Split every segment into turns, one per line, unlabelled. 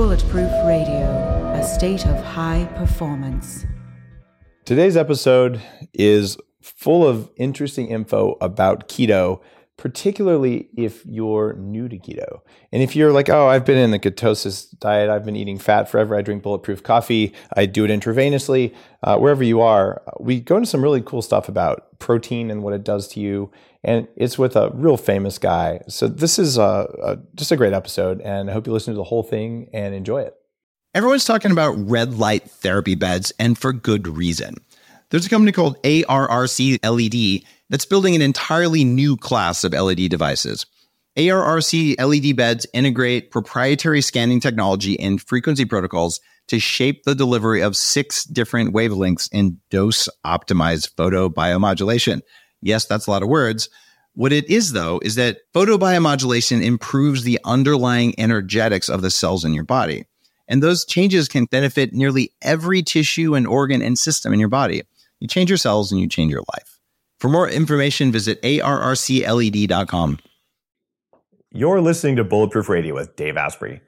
Bulletproof Radio, a state of high performance.
Today's episode is full of interesting info about keto particularly if you're new to keto. And if you're like, oh, I've been in the ketosis diet, I've been eating fat forever, I drink bulletproof coffee, I do it intravenously, uh, wherever you are, we go into some really cool stuff about protein and what it does to you. And it's with a real famous guy. So this is a, a, just a great episode, and I hope you listen to the whole thing and enjoy it.
Everyone's talking about red light therapy beds, and for good reason. There's a company called ARRC LED that's building an entirely new class of LED devices. ARRC LED beds integrate proprietary scanning technology and frequency protocols to shape the delivery of six different wavelengths in dose optimized photobiomodulation. Yes, that's a lot of words. What it is, though, is that photobiomodulation improves the underlying energetics of the cells in your body. And those changes can benefit nearly every tissue and organ and system in your body. You change your cells and you change your life. For more information, visit arrcled.com.
You're listening to Bulletproof Radio with Dave Asprey.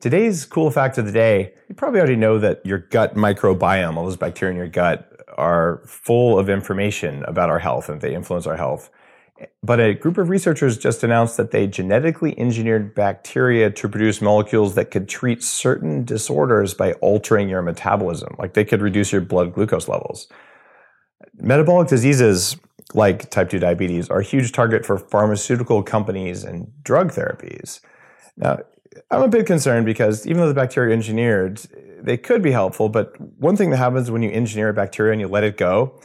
Today's cool fact of the day you probably already know that your gut microbiome, all those bacteria in your gut, are full of information about our health and they influence our health. But a group of researchers just announced that they genetically engineered bacteria to produce molecules that could treat certain disorders by altering your metabolism. Like they could reduce your blood glucose levels. Metabolic diseases like type 2 diabetes, are a huge target for pharmaceutical companies and drug therapies. Now, I'm a bit concerned because even though the bacteria are engineered, they could be helpful. But one thing that happens when you engineer a bacteria and you let it go,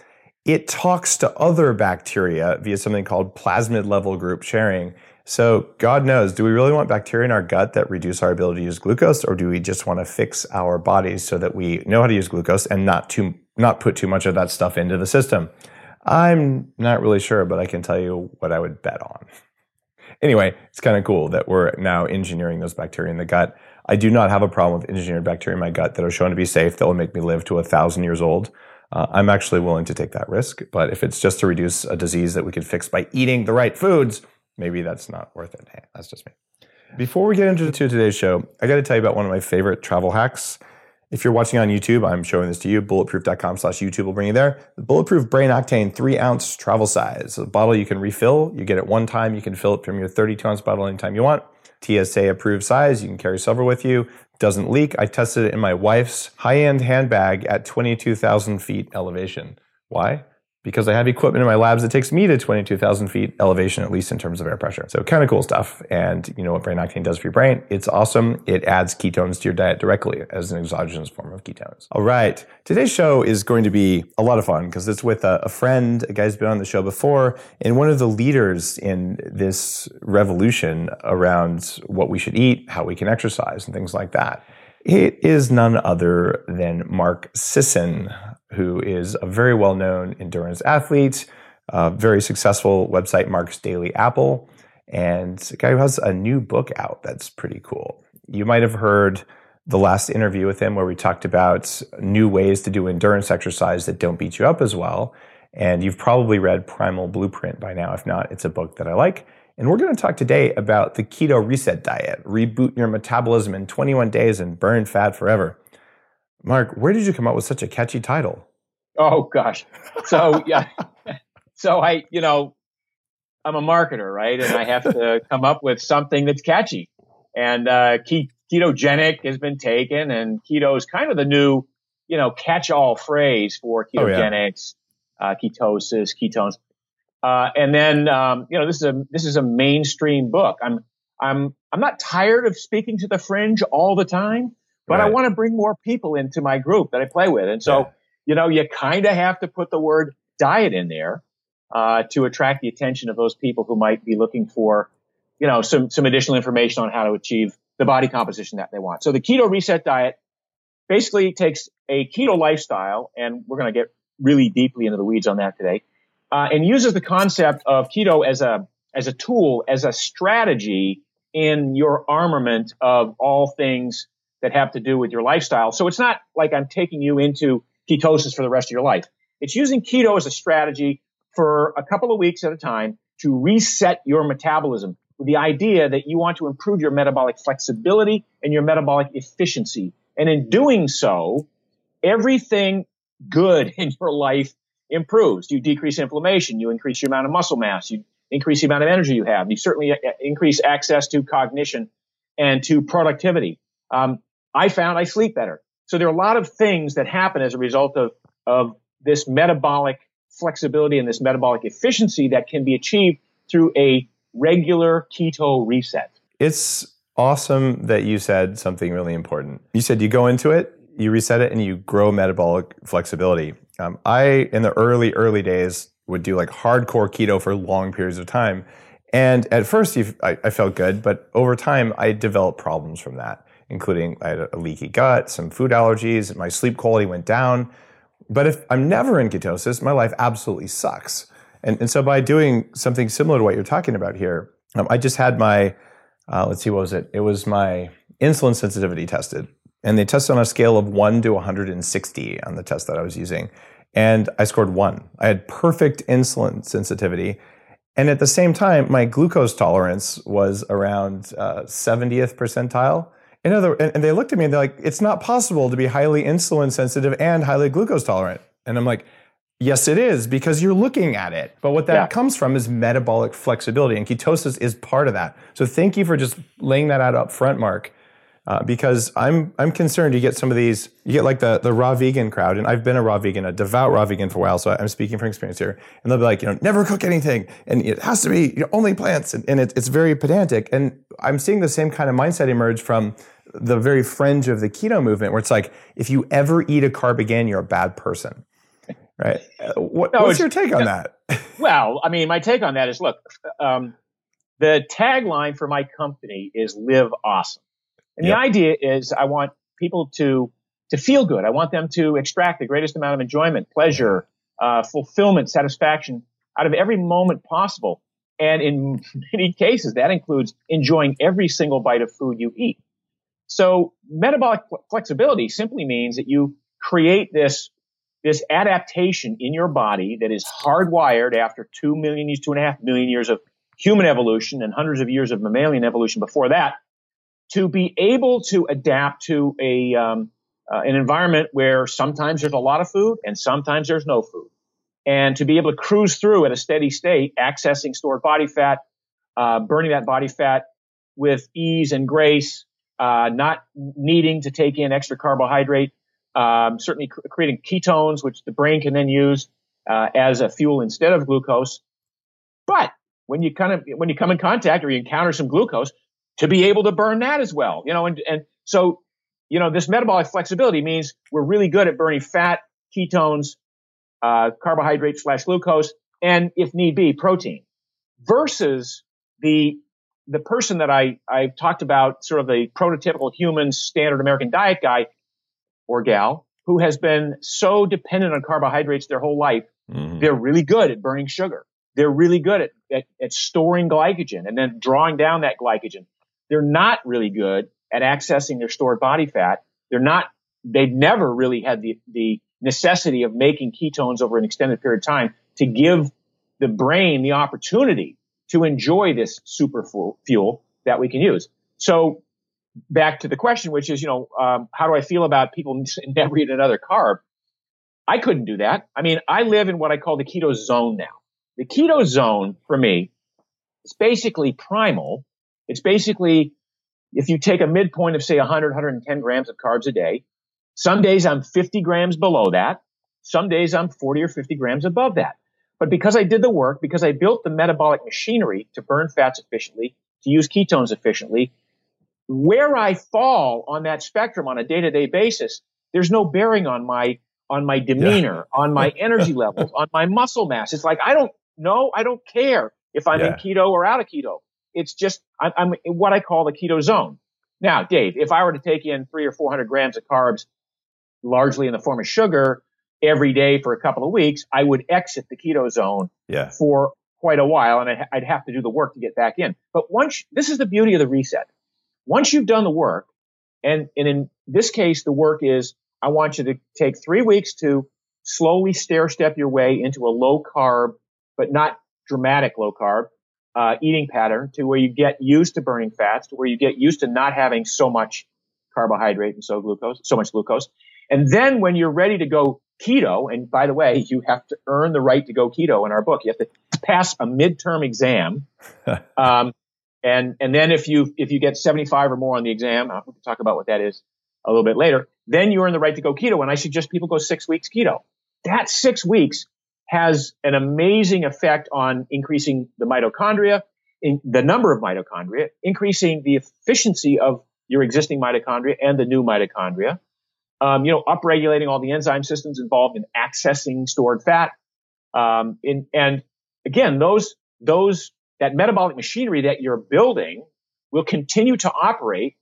it talks to other bacteria via something called plasmid level group sharing. So, God knows, do we really want bacteria in our gut that reduce our ability to use glucose, or do we just want to fix our bodies so that we know how to use glucose and not too not put too much of that stuff into the system? I'm not really sure, but I can tell you what I would bet on. Anyway, it's kind of cool that we're now engineering those bacteria in the gut. I do not have a problem with engineered bacteria in my gut that are shown to be safe, that will make me live to a thousand years old. Uh, I'm actually willing to take that risk. But if it's just to reduce a disease that we could fix by eating the right foods, maybe that's not worth it. Hey, that's just me. Before we get into today's show, I got to tell you about one of my favorite travel hacks. If you're watching on YouTube, I'm showing this to you. Bulletproof.com slash YouTube will bring you there. The Bulletproof Brain Octane three ounce travel size. A bottle you can refill. You get it one time. You can fill it from your 32 ounce bottle anytime you want. TSA approved size. You can carry several with you. Doesn't leak. I tested it in my wife's high end handbag at 22,000 feet elevation. Why? Because I have equipment in my labs that takes me to 22,000 feet elevation, at least in terms of air pressure. So kind of cool stuff. And you know what brain octane does for your brain? It's awesome. It adds ketones to your diet directly as an exogenous form of ketones. All right. Today's show is going to be a lot of fun because it's with a, a friend, a guy who's been on the show before, and one of the leaders in this revolution around what we should eat, how we can exercise, and things like that. It is none other than Mark Sisson, who is a very well known endurance athlete, a very successful website, Mark's Daily Apple, and a guy who has a new book out that's pretty cool. You might have heard the last interview with him where we talked about new ways to do endurance exercise that don't beat you up as well. And you've probably read Primal Blueprint by now. If not, it's a book that I like. And we're going to talk today about the keto reset diet, reboot your metabolism in 21 days and burn fat forever. Mark, where did you come up with such a catchy title?
Oh gosh. So yeah. so I, you know, I'm a marketer, right? And I have to come up with something that's catchy. And uh, ketogenic has been taken, and keto is kind of the new, you know, catch-all phrase for ketogenics, oh, yeah. uh, ketosis, ketones. Uh, and then, um, you know, this is a this is a mainstream book. I'm I'm I'm not tired of speaking to the fringe all the time, but right. I want to bring more people into my group that I play with. And so, yeah. you know, you kind of have to put the word diet in there uh, to attract the attention of those people who might be looking for, you know, some some additional information on how to achieve the body composition that they want. So the keto reset diet basically takes a keto lifestyle, and we're going to get really deeply into the weeds on that today, uh, and uses the concept of keto as a as a tool, as a strategy in your armament of all things that have to do with your lifestyle. So it's not like I'm taking you into ketosis for the rest of your life. It's using keto as a strategy for a couple of weeks at a time to reset your metabolism. with the idea that you want to improve your metabolic flexibility and your metabolic efficiency. And in doing so, everything good in your life improves. You decrease inflammation, you increase your amount of muscle mass, you increase the amount of energy you have, you certainly uh, increase access to cognition and to productivity. Um, I found I sleep better. So there are a lot of things that happen as a result of, of this metabolic flexibility and this metabolic efficiency that can be achieved through a regular keto reset.
It's awesome that you said something really important. You said you go into it, you reset it, and you grow metabolic flexibility. Um, I, in the early, early days, would do like hardcore keto for long periods of time. And at first, I, I felt good, but over time, I developed problems from that, including I had a leaky gut, some food allergies, my sleep quality went down. But if I'm never in ketosis, my life absolutely sucks. And, and so by doing something similar to what you're talking about here, um, I just had my, uh, let's see, what was it? It was my insulin sensitivity tested. And they tested on a scale of 1 to 160 on the test that I was using. And I scored one. I had perfect insulin sensitivity. And at the same time, my glucose tolerance was around uh, 70th percentile. In other, and they looked at me and they're like, it's not possible to be highly insulin sensitive and highly glucose tolerant. And I'm like, yes, it is because you're looking at it. But what that yeah. comes from is metabolic flexibility, and ketosis is part of that. So thank you for just laying that out up front, Mark. Uh, because I'm I'm concerned you get some of these you get like the the raw vegan crowd and I've been a raw vegan a devout raw vegan for a while so I'm speaking from experience here and they'll be like you know never cook anything and it has to be you know, only plants and, and it, it's very pedantic and I'm seeing the same kind of mindset emerge from the very fringe of the keto movement where it's like if you ever eat a carb again you're a bad person right? Uh, what, no, what's your take on that?
Well I mean my take on that is look um, the tagline for my company is live awesome and yep. the idea is I want people to to feel good. I want them to extract the greatest amount of enjoyment, pleasure, uh, fulfillment, satisfaction out of every moment possible. And in many cases, that includes enjoying every single bite of food you eat. So metabolic flexibility simply means that you create this, this adaptation in your body that is hardwired after two million years, two and a half million years of human evolution and hundreds of years of mammalian evolution before that to be able to adapt to a um, uh, an environment where sometimes there's a lot of food and sometimes there's no food, and to be able to cruise through at a steady state, accessing stored body fat, uh, burning that body fat with ease and grace, uh, not needing to take in extra carbohydrate, um, certainly cr- creating ketones, which the brain can then use uh, as a fuel instead of glucose. But when you kind of when you come in contact or you encounter some glucose, to be able to burn that as well. You know, and, and so, you know, this metabolic flexibility means we're really good at burning fat, ketones, uh, carbohydrate slash glucose, and if need be, protein versus the, the person that I, I've talked about, sort of the prototypical human standard American diet guy or gal who has been so dependent on carbohydrates their whole life. Mm-hmm. They're really good at burning sugar. They're really good at, at, at storing glycogen and then drawing down that glycogen they're not really good at accessing their stored body fat. They're not, they've never really had the, the necessity of making ketones over an extended period of time to give the brain the opportunity to enjoy this super fuel that we can use. So back to the question, which is, you know, um, how do I feel about people never eat another carb? I couldn't do that. I mean, I live in what I call the keto zone now. The keto zone for me is basically primal it's basically if you take a midpoint of say 100, 110 grams of carbs a day, some days I'm 50 grams below that. Some days I'm 40 or 50 grams above that. But because I did the work, because I built the metabolic machinery to burn fats efficiently, to use ketones efficiently, where I fall on that spectrum on a day to day basis, there's no bearing on my, on my demeanor, yeah. on my energy levels, on my muscle mass. It's like, I don't know. I don't care if I'm yeah. in keto or out of keto. It's just, I'm, I'm in what I call the keto zone. Now, Dave, if I were to take in three or 400 grams of carbs, largely in the form of sugar, every day for a couple of weeks, I would exit the keto zone yeah. for quite a while and I'd have to do the work to get back in. But once, this is the beauty of the reset. Once you've done the work, and, and in this case, the work is I want you to take three weeks to slowly stair step your way into a low carb, but not dramatic low carb, uh, eating pattern to where you get used to burning fats, to where you get used to not having so much carbohydrate and so glucose, so much glucose. And then when you're ready to go keto, and by the way, you have to earn the right to go keto in our book. You have to pass a midterm exam. um, and, and then if you, if you get 75 or more on the exam, we can talk about what that is a little bit later, then you earn the right to go keto. And I suggest people go six weeks keto. That six weeks has an amazing effect on increasing the mitochondria, in the number of mitochondria, increasing the efficiency of your existing mitochondria and the new mitochondria. Um, you know, upregulating all the enzyme systems involved in accessing stored fat. Um, in, and again, those, those, that metabolic machinery that you're building will continue to operate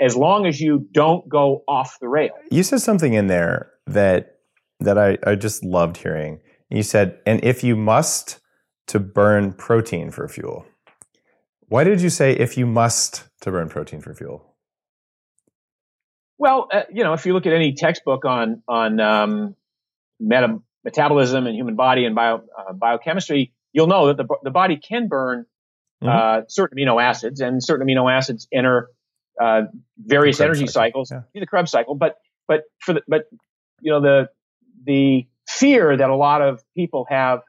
as long as you don't go off the rail.
You said something in there that, that I, I just loved hearing. You said, and if you must to burn protein for fuel. Why did you say if you must to burn protein for fuel?
Well, uh, you know, if you look at any textbook on on um, meta- metabolism and human body and bio, uh, biochemistry, you'll know that the the body can burn mm-hmm. uh, certain amino acids, and certain amino acids enter uh, various energy cycle. cycles, yeah. the Krebs cycle. But but for the but you know the the fear that a lot of people have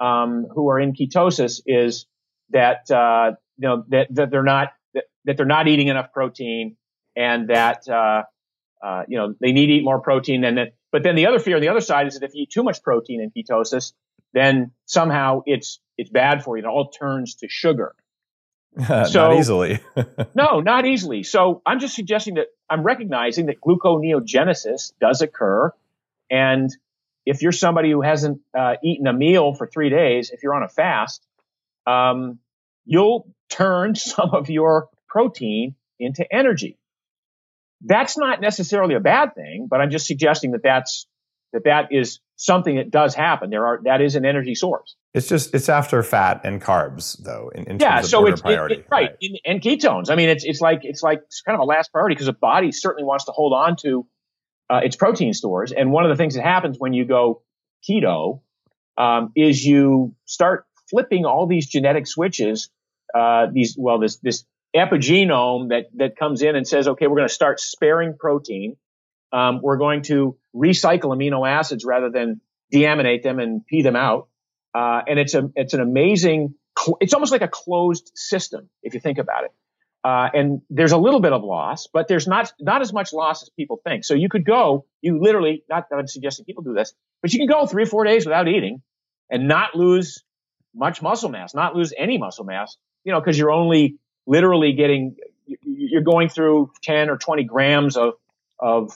um, who are in ketosis is that uh, you know that, that they're not that, that, they're not eating enough protein and that uh, uh, you know they need to eat more protein than that. But then the other fear on the other side is that if you eat too much protein in ketosis, then somehow it's it's bad for you. It all turns to sugar.
so, not easily.
no, not easily. So I'm just suggesting that I'm recognizing that gluconeogenesis does occur, and if you're somebody who hasn't uh, eaten a meal for three days, if you're on a fast, um, you'll turn some of your protein into energy. That's not necessarily a bad thing, but I'm just suggesting that that's that that is something that does happen. There are that is an energy source.
It's just it's after fat and carbs though. In, in yeah, so it's priority,
it, it, right, right. In, and ketones. I mean, it's it's like it's like it's kind of a last priority because the body certainly wants to hold on to uh, its protein stores. And one of the things that happens when you go keto um, is you start flipping all these genetic switches. Uh, these well, this this epigenome that that comes in and says, okay, we're going to start sparing protein. Um, we're going to recycle amino acids rather than deaminate them and pee them out. Uh, and it's a it's an amazing. It's almost like a closed system if you think about it. Uh, and there's a little bit of loss, but there's not not as much loss as people think. So you could go, you literally, not that I'm suggesting people do this, but you can go three or four days without eating and not lose much muscle mass, not lose any muscle mass, you know, because you're only literally getting, you're going through 10 or 20 grams of of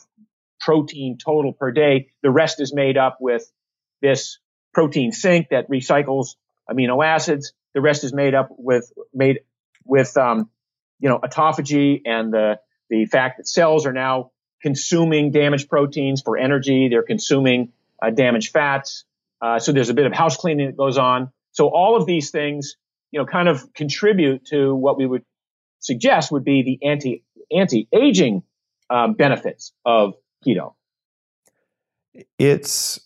protein total per day. The rest is made up with this protein sink that recycles amino acids. The rest is made up with made with um, you know, autophagy and the, the fact that cells are now consuming damaged proteins for energy. They're consuming uh, damaged fats. Uh, so there's a bit of house cleaning that goes on. So all of these things, you know, kind of contribute to what we would suggest would be the anti anti aging um, benefits of keto.
It's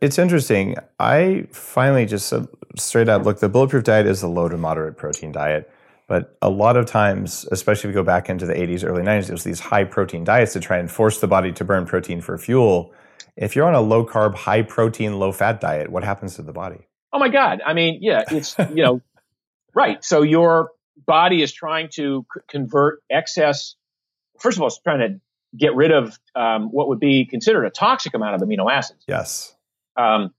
it's interesting. I finally just straight out, look, the bulletproof diet is a low to moderate protein diet. But a lot of times, especially if we go back into the 80s, early 90s, it was these high protein diets to try and force the body to burn protein for fuel. If you're on a low carb, high protein, low fat diet, what happens to the body?
Oh my God. I mean, yeah, it's, you know, right. So your body is trying to c- convert excess. First of all, it's trying to get rid of um, what would be considered a toxic amount of amino acids.
Yes.
Um,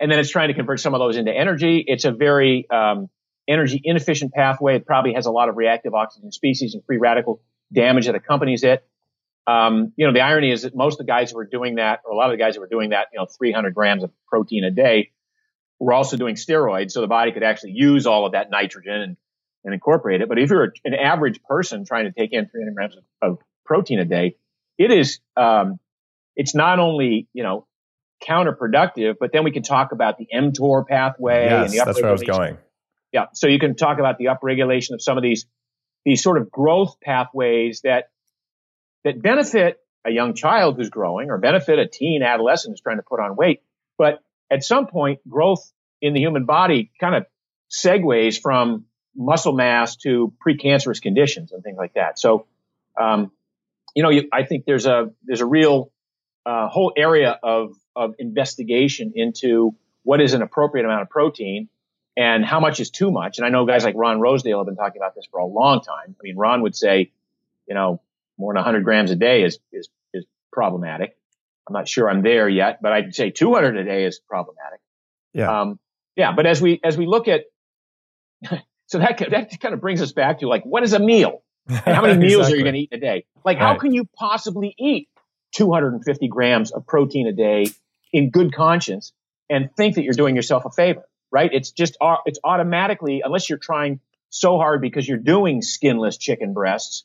and then it's trying to convert some of those into energy. It's a very um, energy inefficient pathway. It probably has a lot of reactive oxygen species and free radical damage that accompanies it. Um, you know, the irony is that most of the guys who are doing that, or a lot of the guys who are doing that, you know, 300 grams of protein a day, were also doing steroids, so the body could actually use all of that nitrogen and, and incorporate it. But if you're an average person trying to take in 300 grams of, of protein a day, it is, um, it's not only, you know, counterproductive, but then we can talk about the mTOR pathway
yes,
and the
that's
Yeah. So you can talk about the upregulation of some of these, these sort of growth pathways that, that benefit a young child who's growing or benefit a teen adolescent who's trying to put on weight. But at some point, growth in the human body kind of segues from muscle mass to precancerous conditions and things like that. So, um, you know, you, I think there's a there's a real uh, whole area of of investigation into what is an appropriate amount of protein and how much is too much. And I know guys like Ron Rosedale have been talking about this for a long time. I mean, Ron would say, you know, more than 100 grams a day is is is problematic. I'm not sure I'm there yet, but I'd say 200 a day is problematic.
Yeah.
Um, yeah. But as we as we look at so that that kind of brings us back to like what is a meal? And how many meals
Exactly.
are you going to eat in a day? Like, how can you possibly eat 250 grams of protein a day in good conscience and think that you're doing yourself a favor? Right? It's just it's automatically unless you're trying so hard because you're doing skinless chicken breasts.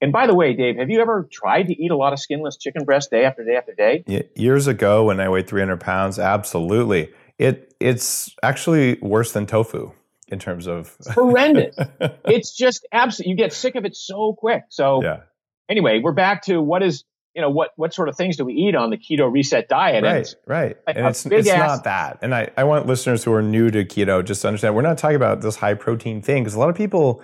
And by the way, Dave, have you ever tried to eat a lot of skinless chicken breasts day after day after day?
Years ago, when I weighed 300 pounds, absolutely. It it's actually worse than tofu in terms of
Horrendous. it's just absolutely you get sick of it so quick. So
yeah,
anyway, we're back to what is you know what what sort of things do we eat on the keto reset diet? And
right,
it's-
right.
like
and it's it's
ass-
not that. And I I want listeners who are new to keto just to understand we're not talking about this high protein thing because a lot of people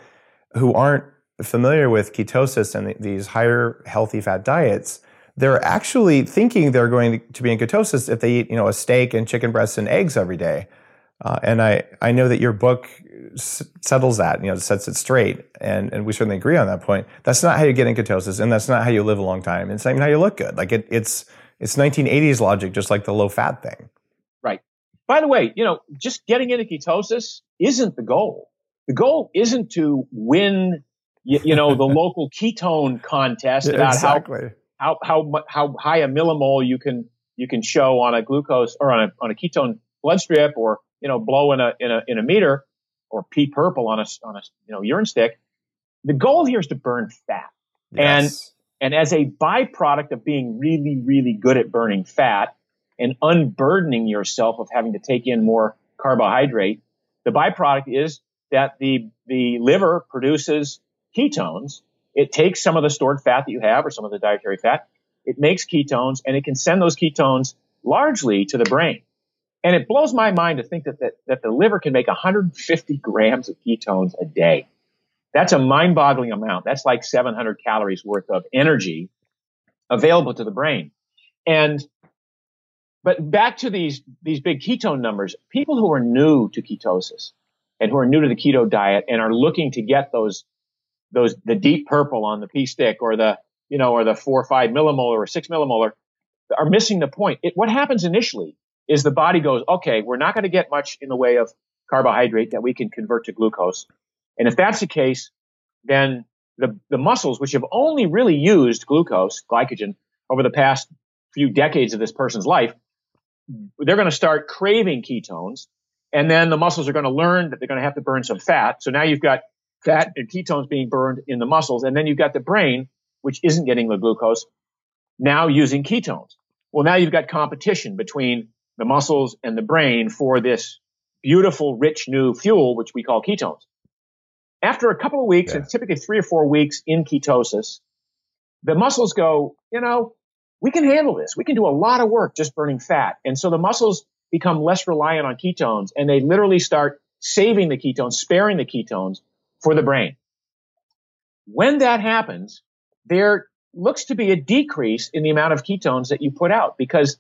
who aren't familiar with ketosis and th- these higher healthy fat diets. They're actually thinking they're going to be in ketosis if they eat, you know, a steak and chicken breasts and eggs every day. Uh, and I, I know that your book settles that, you know, sets it straight. And, and we certainly agree on that point. That's not how you get in ketosis and that's not how you live a long time. It's not even how you look good. Like it, it's, it's 1980s logic, just like the low fat thing. Right.
By the way, you know, just getting into ketosis isn't the goal. The goal isn't to win, you, you know, the local ketone contest about how
exactly.
how how mu- how high a millimole you can you can show on a glucose or on a on a ketone blood strip or you know blow in a in a in a meter or pee purple on a on a you know urine stick. The goal here is to burn fat. And- And as a byproduct of being really, really good at burning fat and unburdening yourself of having to take in more carbohydrate, the byproduct is that the, the liver produces ketones. It takes some of the stored fat that you have or some of the dietary fat. It makes ketones and it can send those ketones largely to the brain. And it blows my mind to think that, that, that the liver can make 150 grams of ketones a day. That's a mind boggling amount. That's like 700 calories worth of energy available to the brain. And, but back to these, these big ketone numbers, people who are new to ketosis and who are new to the keto diet and are looking to get those, those, the deep purple on the pee stick or the, you know, or the four or five millimolar or six millimolar are missing the point. It, what happens initially is the body goes, okay, we're not going to get much in the way of carbohydrate that we can convert to glucose. And if that's the case, then the, the muscles, which have only really used glucose, glycogen, over the past few decades of this person's life, they're going to start craving ketones. And then the muscles are going to learn that they're going to have to burn some fat. So now you've got fat and ketones being burned in the muscles. And then you've got the brain, which isn't getting the glucose, now using ketones. Well, now you've got competition between the muscles and the brain for this beautiful, rich new fuel, which we call ketones. After a couple of weeks,
Yeah.
and typically three or four weeks in ketosis, the muscles go, you know, we can handle this. We can do a lot of work just burning fat. And so the muscles become less reliant on ketones and they literally start saving the ketones, sparing the ketones for the brain. When that happens, there looks to be a decrease in the amount of ketones that you put out because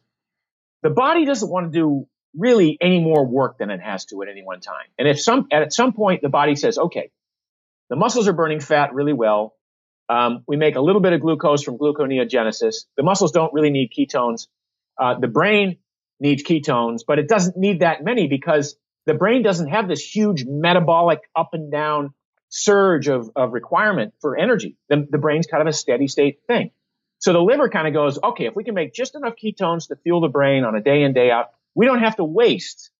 the body doesn't want to do really any more work than it has to at any one time. And if some, at some point the body says, okay, the muscles are burning fat really well. Um, we make a little bit of glucose from gluconeogenesis. The muscles don't really need ketones. Uh, the brain needs ketones, but it doesn't need that many because the brain doesn't have this huge metabolic up and down surge of, of requirement for energy. The, the brain's kind of a steady state thing. So the liver kind of goes, okay, if we can make just enough ketones to fuel the brain on a day in, day out, we don't have to waste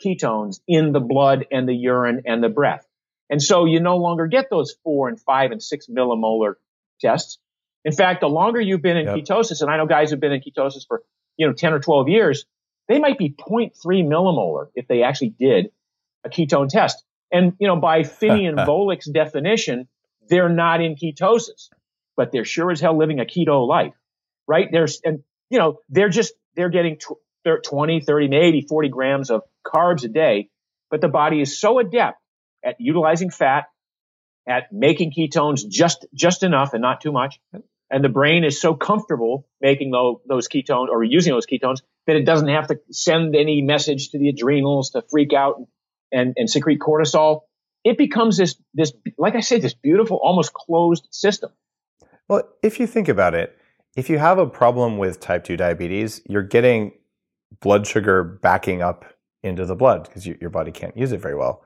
ketones in the blood and the urine and the breath. And so you no longer get those four and five and six millimolar tests. In fact, the longer you've been in
Yep.
ketosis, and I know guys who've been in ketosis for, you know, 10 or 12 years, they might be 0.3 millimolar if they actually did a ketone test. And, you know, by Phinney and Volek's definition, they're not in ketosis, but they're sure as hell living a keto life, right? There's, and, you know, they're just, they're getting tw- 20, 30, maybe 40 grams of carbs a day, but the body is so adept at utilizing fat, at making ketones just just enough and not too much. And the brain is so comfortable making those, those ketones or using those ketones that it doesn't have to send any message to the adrenals to freak out and, and, and secrete cortisol. It becomes this this like I said, this beautiful, almost closed system.
Well, if you think about it, if you have a problem with type 2 diabetes, you're getting blood sugar backing up into the blood because you, your body can't use it very well.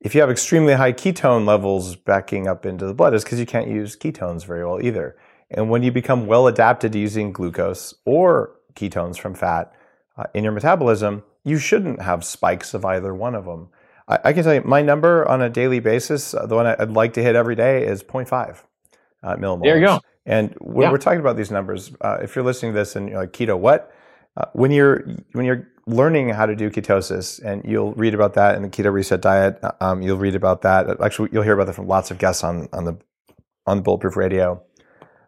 If you have extremely high ketone levels backing up into the blood, it's because you can't use ketones very well either. And when you become well adapted to using glucose or ketones from fat uh, in your metabolism, you shouldn't have spikes of either one of them. I, I can tell you my number on a daily basis, uh, the one I'd like to hit every day is 0.5 uh, millimolars.
There you go.
And when
Yeah.
we're talking about these numbers, uh, if you're listening to this and you're like keto, what? Uh, when you're when you're learning how to do ketosis, and you'll read about that in the keto reset diet. Um, you'll read about that. Actually, you'll hear about that from lots of guests on on the on Bulletproof Radio.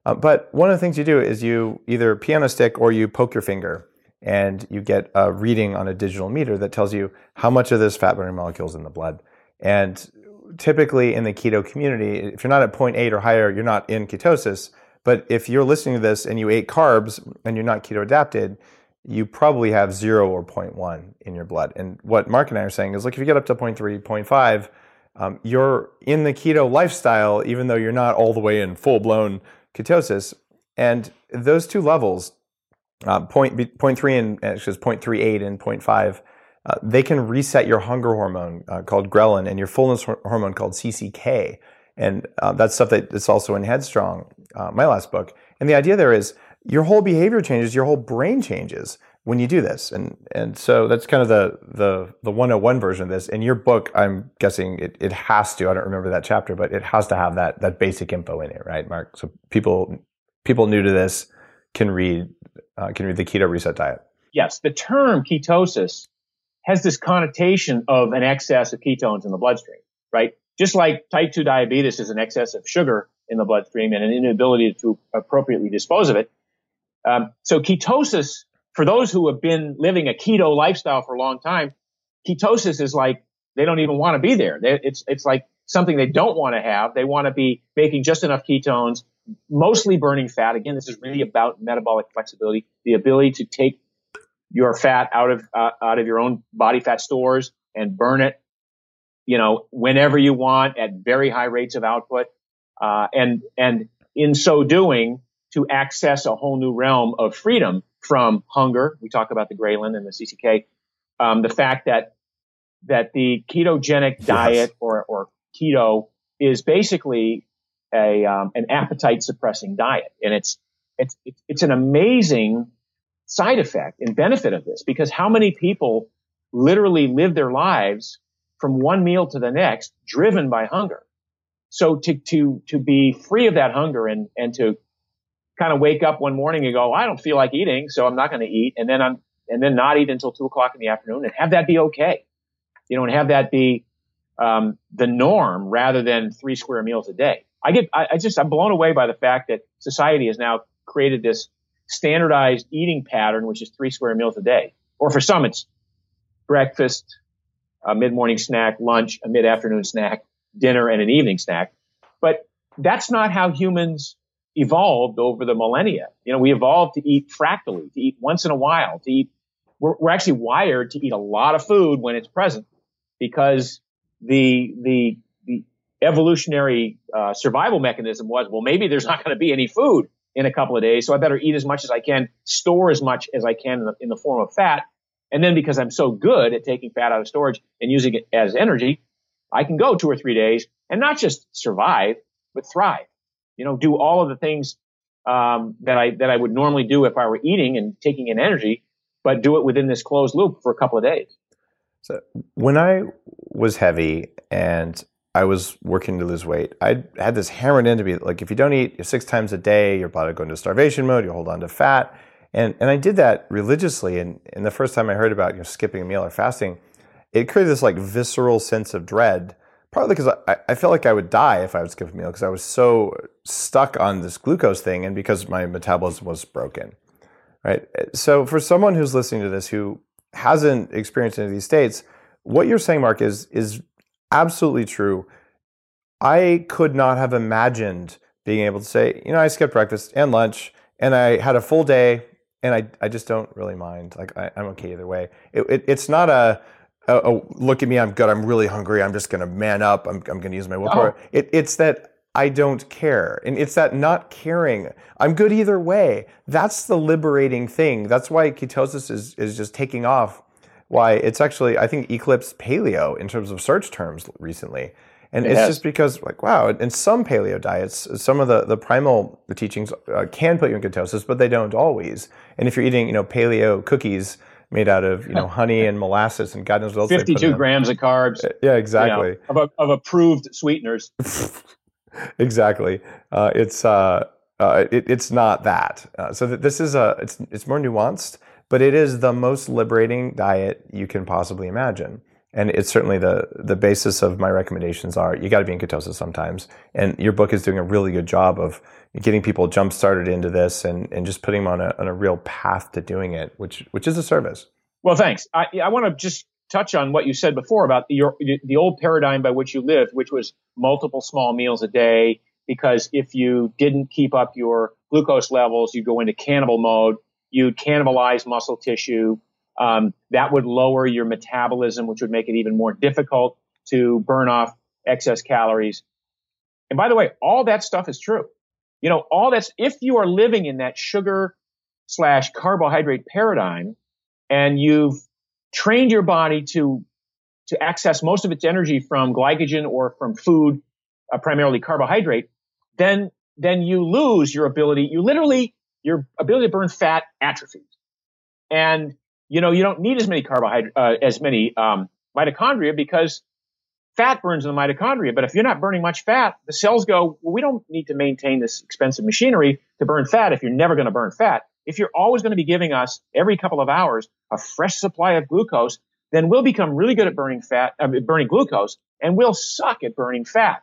Uh, but one of the things you do is you either piano stick or you poke your finger, and you get a reading on a digital meter that tells you how much of this fat burning molecule is in the blood. And typically in the keto community, if you're not at 0.8 or higher, you're not in ketosis. But if you're listening to this and you ate carbs and you're not keto adapted, you probably have zero or 0.1 in your blood. And what Mark and I are saying is, look, if you get up to 0.3, 0.5, um, you're in the keto lifestyle, even though you're not all the way in full blown ketosis. And those two levels, uh, 0.3 and actually 0.38 and 0.5, uh, they can reset your hunger hormone uh, called ghrelin and your fullness hor- hormone called CCK. And uh, that's stuff that is also in Headstrong, uh, my last book. And the idea there is your whole behavior changes, your whole brain changes when you do this. And and so that's kind of the the the 101 version of this. In your book, I'm guessing it, it has to, I don't remember that chapter, but it has to have that that basic info in it, right, Mark? So people people new to this can read uh, can read the keto reset diet.
Yes, the term ketosis has this connotation of an excess of ketones in the bloodstream, right? Just like type 2 diabetes is an excess of sugar in the bloodstream and an inability to appropriately dispose of it. Um, so ketosis, for those who have been living a keto lifestyle for a long time, ketosis is like they don't even want to be there. They, it's it's like something they don't want to have. They want to be making just enough ketones, mostly burning fat. Again, this is really about metabolic flexibility, the ability to take your fat out of uh, out of your own body fat stores and burn it, you know, whenever you want at very high rates of output, uh, and and in so doing, to access a whole new realm of freedom from hunger. We talk about the ghrelin and the CCK. Um, the fact that that the ketogenic
Yes.
diet or or keto is basically a um, an appetite suppressing diet, and it's it's it's it's an amazing side effect and benefit of this because how many people literally live their lives from one meal to the next driven by hunger? So to to to be free of that hunger and and to kind of wake up one morning and go i don't feel like eating so i'm not going to eat and then i'm and then not eat until two o'clock in the afternoon and have that be okay. You know and have that be um, the norm rather than three square meals a day. I get I, I just i'm blown away by the fact that society has now created this standardized eating pattern, which is three square meals a day. Or for some, it's breakfast, a mid-morning snack, lunch, a mid-afternoon snack, dinner, and an evening snack. But that's not how humans evolved over the millennia. You know, we evolved to eat fractally, to eat once in a while, to eat. We're, we're actually wired to eat a lot of food when it's present because the the the evolutionary uh, survival mechanism was well maybe there's not going to be any food in a couple of days so i better eat as much as i can store as much as i can in the, in the form of fat. And then because i'm so good at taking fat out of storage and using it as energy i can go two or three days and not just survive but thrive. You know do all of the things um, that i that i would normally do if i were eating and taking in energy but do it within this closed loop for a couple of days.
So when I was heavy and I was working to lose weight, I had this hammered into me like if you don't eat six times a day, your body will go into starvation mode. You hold on to fat, and and I did that religiously. And and the first time I heard about you know, skipping a meal or fasting, it created this like visceral sense of dread. Partly because I, I felt like I would die if I would skip a meal because I was so stuck on this glucose thing, and because my metabolism was broken. Right. So for someone who's listening to this who hasn't experienced any of these states, what you're saying, Mark, is is absolutely true. I could not have imagined being able to say, you know, I skipped breakfast and lunch and I had a full day and I, I just don't really mind. Like I, am okay either way. It, it, it's not a, a, a, look at me, I'm good, I'm really hungry, I'm just gonna man up, I'm, I'm gonna use my willpower. No. It, it's that I don't care. And it's that not caring. I'm good either way. That's the liberating thing. That's why ketosis is, is just taking off. Why it's actually, I think, eclipsed paleo in terms of search terms recently. And it it's has. just because, like, wow, in some paleo diets, some of the, the primal the teachings uh, can put you in ketosis, but they don't always. And if you're eating, you know, paleo cookies made out of, you know, honey and molasses and God knows what else
52 grams of carbs.
Yeah, exactly.
You know, of, of approved sweeteners.
exactly. Uh, it's uh, uh, it, it's not that. Uh, so that this is a it's it's more nuanced, but it is the most liberating diet you can possibly imagine. And it's certainly the the basis of my recommendations are you got to be in ketosis sometimes. And your book is doing a really good job of getting people jump started into this and, and just putting them on a on a real path to doing it, which which is a service.
Well, thanks. I, I want to just touch on what you said before about the, your, the old paradigm by which you lived, which was multiple small meals a day. Because if you didn't keep up your glucose levels, you go into cannibal mode. You'd cannibalize muscle tissue. Um, that would lower your metabolism, which would make it even more difficult to burn off excess calories. And by the way, all that stuff is true. You know, all that's, if you are living in that sugar slash carbohydrate paradigm and you've trained your body to to access most of its energy from glycogen or from food, uh, primarily carbohydrate, then then you lose your ability. You literally your ability to burn fat atrophies, and you know you don't need as many carbohydrate uh, as many um, mitochondria because fat burns in the mitochondria. But if you're not burning much fat, the cells go, well, we don't need to maintain this expensive machinery to burn fat if you're never going to burn fat. If you're always going to be giving us every couple of hours a fresh supply of glucose, then we'll become really good at burning fat, uh, burning glucose, and we'll suck at burning fat.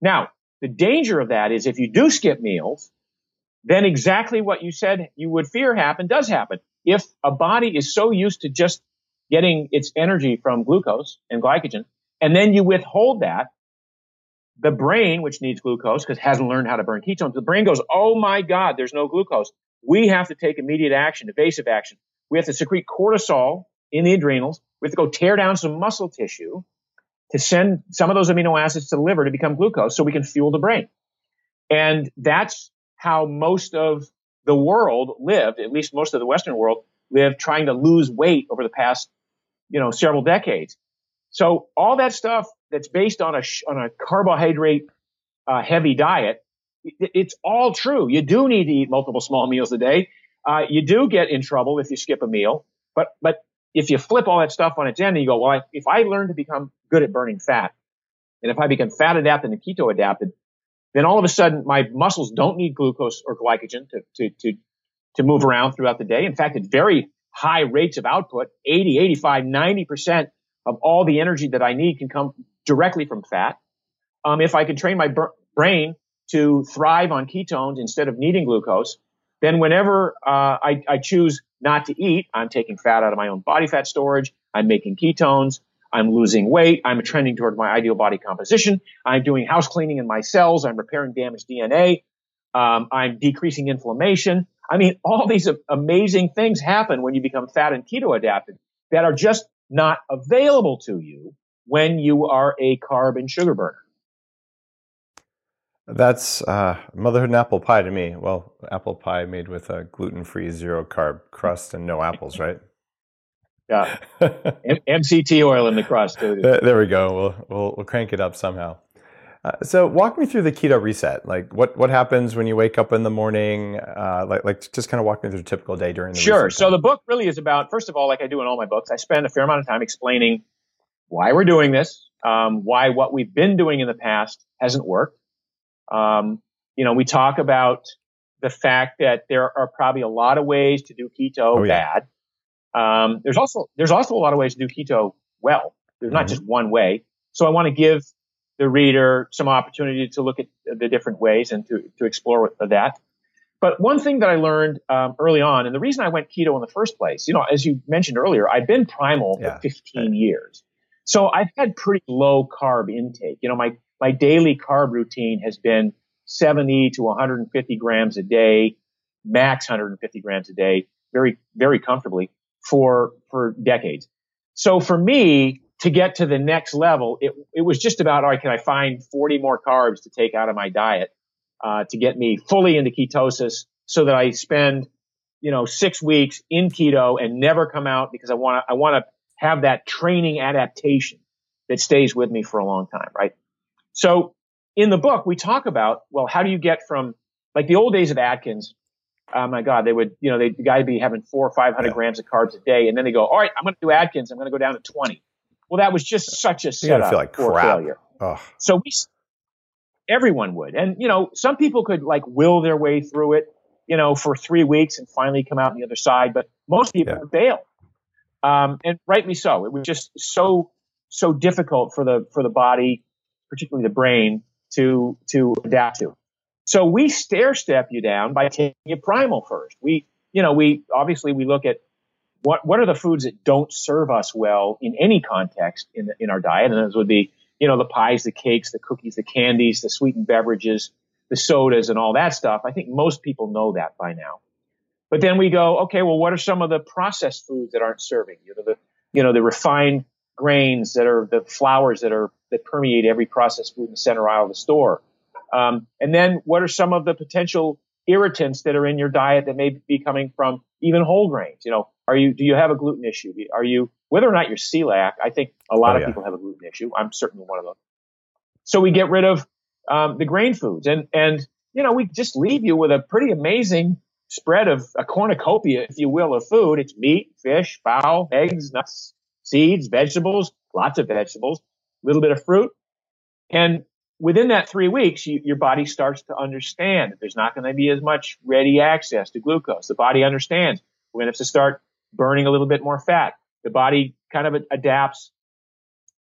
Now, the danger of that is if you do skip meals, then exactly what you said you would fear happen does happen. If a body is so used to just getting its energy from glucose and glycogen, and then you withhold that, the brain, which needs glucose because hasn't learned how to burn ketones, the brain goes, Oh my God, there's no glucose. We have to take immediate action, evasive action. We have to secrete cortisol in the adrenals. We have to go tear down some muscle tissue to send some of those amino acids to the liver to become glucose so we can fuel the brain. And that's how most of the world lived, at least most of the Western world lived trying to lose weight over the past, you know, several decades. So all that stuff that's based on a, on a carbohydrate uh, heavy diet, it, it's all true. You do need to eat multiple small meals a day. Uh, you do get in trouble if you skip a meal, but but if you flip all that stuff on its end and you go, well, I, if I learn to become good at burning fat, and if I become fat adapted and keto adapted, then all of a sudden my muscles don't need glucose or glycogen to to to to move around throughout the day. In fact, at very high rates of output, 80, 85, 90 percent of all the energy that I need can come directly from fat. Um, if I can train my br- brain to thrive on ketones instead of needing glucose, then whenever uh, I, I, choose not to eat, I'm taking fat out of my own body fat storage. I'm making ketones. I'm losing weight. I'm trending toward my ideal body composition. I'm doing house cleaning in my cells. I'm repairing damaged DNA. Um, I'm decreasing inflammation. I mean, all these amazing things happen when you become fat and keto adapted that are just not available to you when you are a carb and sugar burner.
That's uh, motherhood and apple pie to me. Well, apple pie made with a gluten-free, zero carb crust and no apples, right?
Yeah, M- MCT oil in the cross Too.
There we go. We'll we'll, we'll crank it up somehow. Uh, so, walk me through the keto reset. Like, what what happens when you wake up in the morning? Uh, like, like just kind of walk me through a typical day during the.
Sure. So the book really is about, first of all, like I do in all my books, I spend a fair amount of time explaining why we're doing this, um, why what we've been doing in the past hasn't worked, um, you know, we talk about the fact that there are probably a lot of ways to do keto oh, yeah. bad. Um, there's also there's also a lot of ways to do keto well. There's mm-hmm. not just one way. So I want to give the reader some opportunity to look at the different ways and to to explore that. But one thing that I learned um, early on, and the reason I went keto in the first place, you know, as you mentioned earlier, I've been primal yeah. for 15 years. So I've had pretty low carb intake. You know, my, my daily carb routine has been 70 to 150 grams a day, max 150 grams a day, very, very comfortably for, for decades. So for me to get to the next level, it, it was just about, all right, can I find 40 more carbs to take out of my diet, uh, to get me fully into ketosis so that I spend, you know, six weeks in keto and never come out because I want I want to have that training adaptation that stays with me for a long time, right? So in the book, we talk about, well, how do you get from like the old days of Atkins? Oh my God, they would, you know, they, the guy would be having four or 500 yeah. grams of carbs a day. And then they go, all right, I'm going to do Atkins. I'm going to go down to 20. Well, that was just such a setup like for crap. failure. Ugh. So we, everyone would. And, you know, some people could like will their way through it, you know, for three weeks and finally come out on the other side. But most people yeah. would fail. Um, and rightly so. It was just so, so difficult for the, for the body, particularly the brain to, to adapt to. So we stair step you down by taking it primal first. We, you know, we obviously we look at what, what are the foods that don't serve us well in any context in, the, in our diet? And those would be, you know, the pies, the cakes, the cookies, the candies, the sweetened beverages, the sodas and all that stuff. I think most people know that by now. But then we go, okay, well, what are some of the processed foods that aren't serving? You know, the, you know, the refined grains that are the flours that are, that permeate every processed food in the center aisle of the store. Um, and then what are some of the potential irritants that are in your diet that may be coming from even whole grains? You know, are you, do you have a gluten issue? Are you, whether or not you're celiac, I think a lot oh, of yeah. people have a gluten issue. I'm certainly one of them. So we get rid of, um, the grain foods and, and, you know, we just leave you with a pretty amazing spread of a cornucopia, if you will, of food. It's meat, fish, fowl, eggs, nuts, seeds, vegetables, lots of vegetables, a little bit of fruit. And within that three weeks, you, your body starts to understand that there's not going to be as much ready access to glucose. The body understands we're going to have to start burning a little bit more fat. The body kind of adapts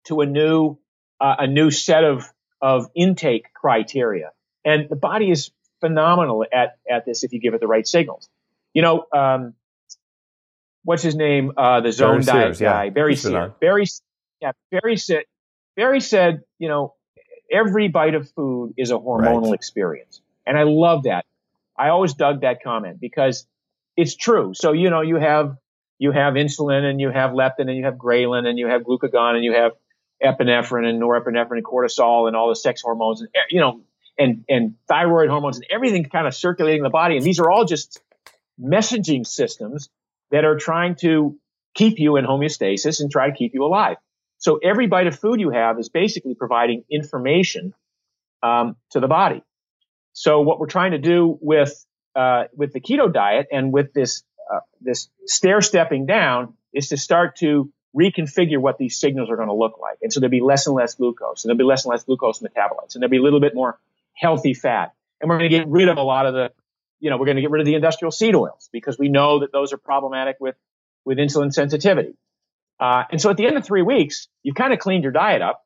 to a new, uh, a new set of, of intake criteria. And the body is phenomenal at, at this if you give it the right signals. You know, um, what's his name? Uh, the zone Barry diet Sears, guy, yeah. Barry Sears. Barry, yeah, Barry said, Barry said, you know, every bite of food is a hormonal right. experience. And I love that. I always dug that comment because it's true. So, you know, you have, you have insulin and you have leptin and you have ghrelin and you have glucagon and you have epinephrine and norepinephrine and cortisol and all the sex hormones and, you know, and, and thyroid hormones and everything kind of circulating the body. And these are all just messaging systems that are trying to keep you in homeostasis and try to keep you alive. So every bite of food you have is basically providing information um, to the body. So what we're trying to do with uh, with the keto diet and with this uh, this stair stepping down is to start to reconfigure what these signals are going to look like. And so there'll be less and less glucose, and there'll be less and less glucose metabolites, and there'll be a little bit more healthy fat. And we're going to get rid of a lot of the, you know, we're going to get rid of the industrial seed oils because we know that those are problematic with with insulin sensitivity. Uh, and so at the end of three weeks, you've kind of cleaned your diet up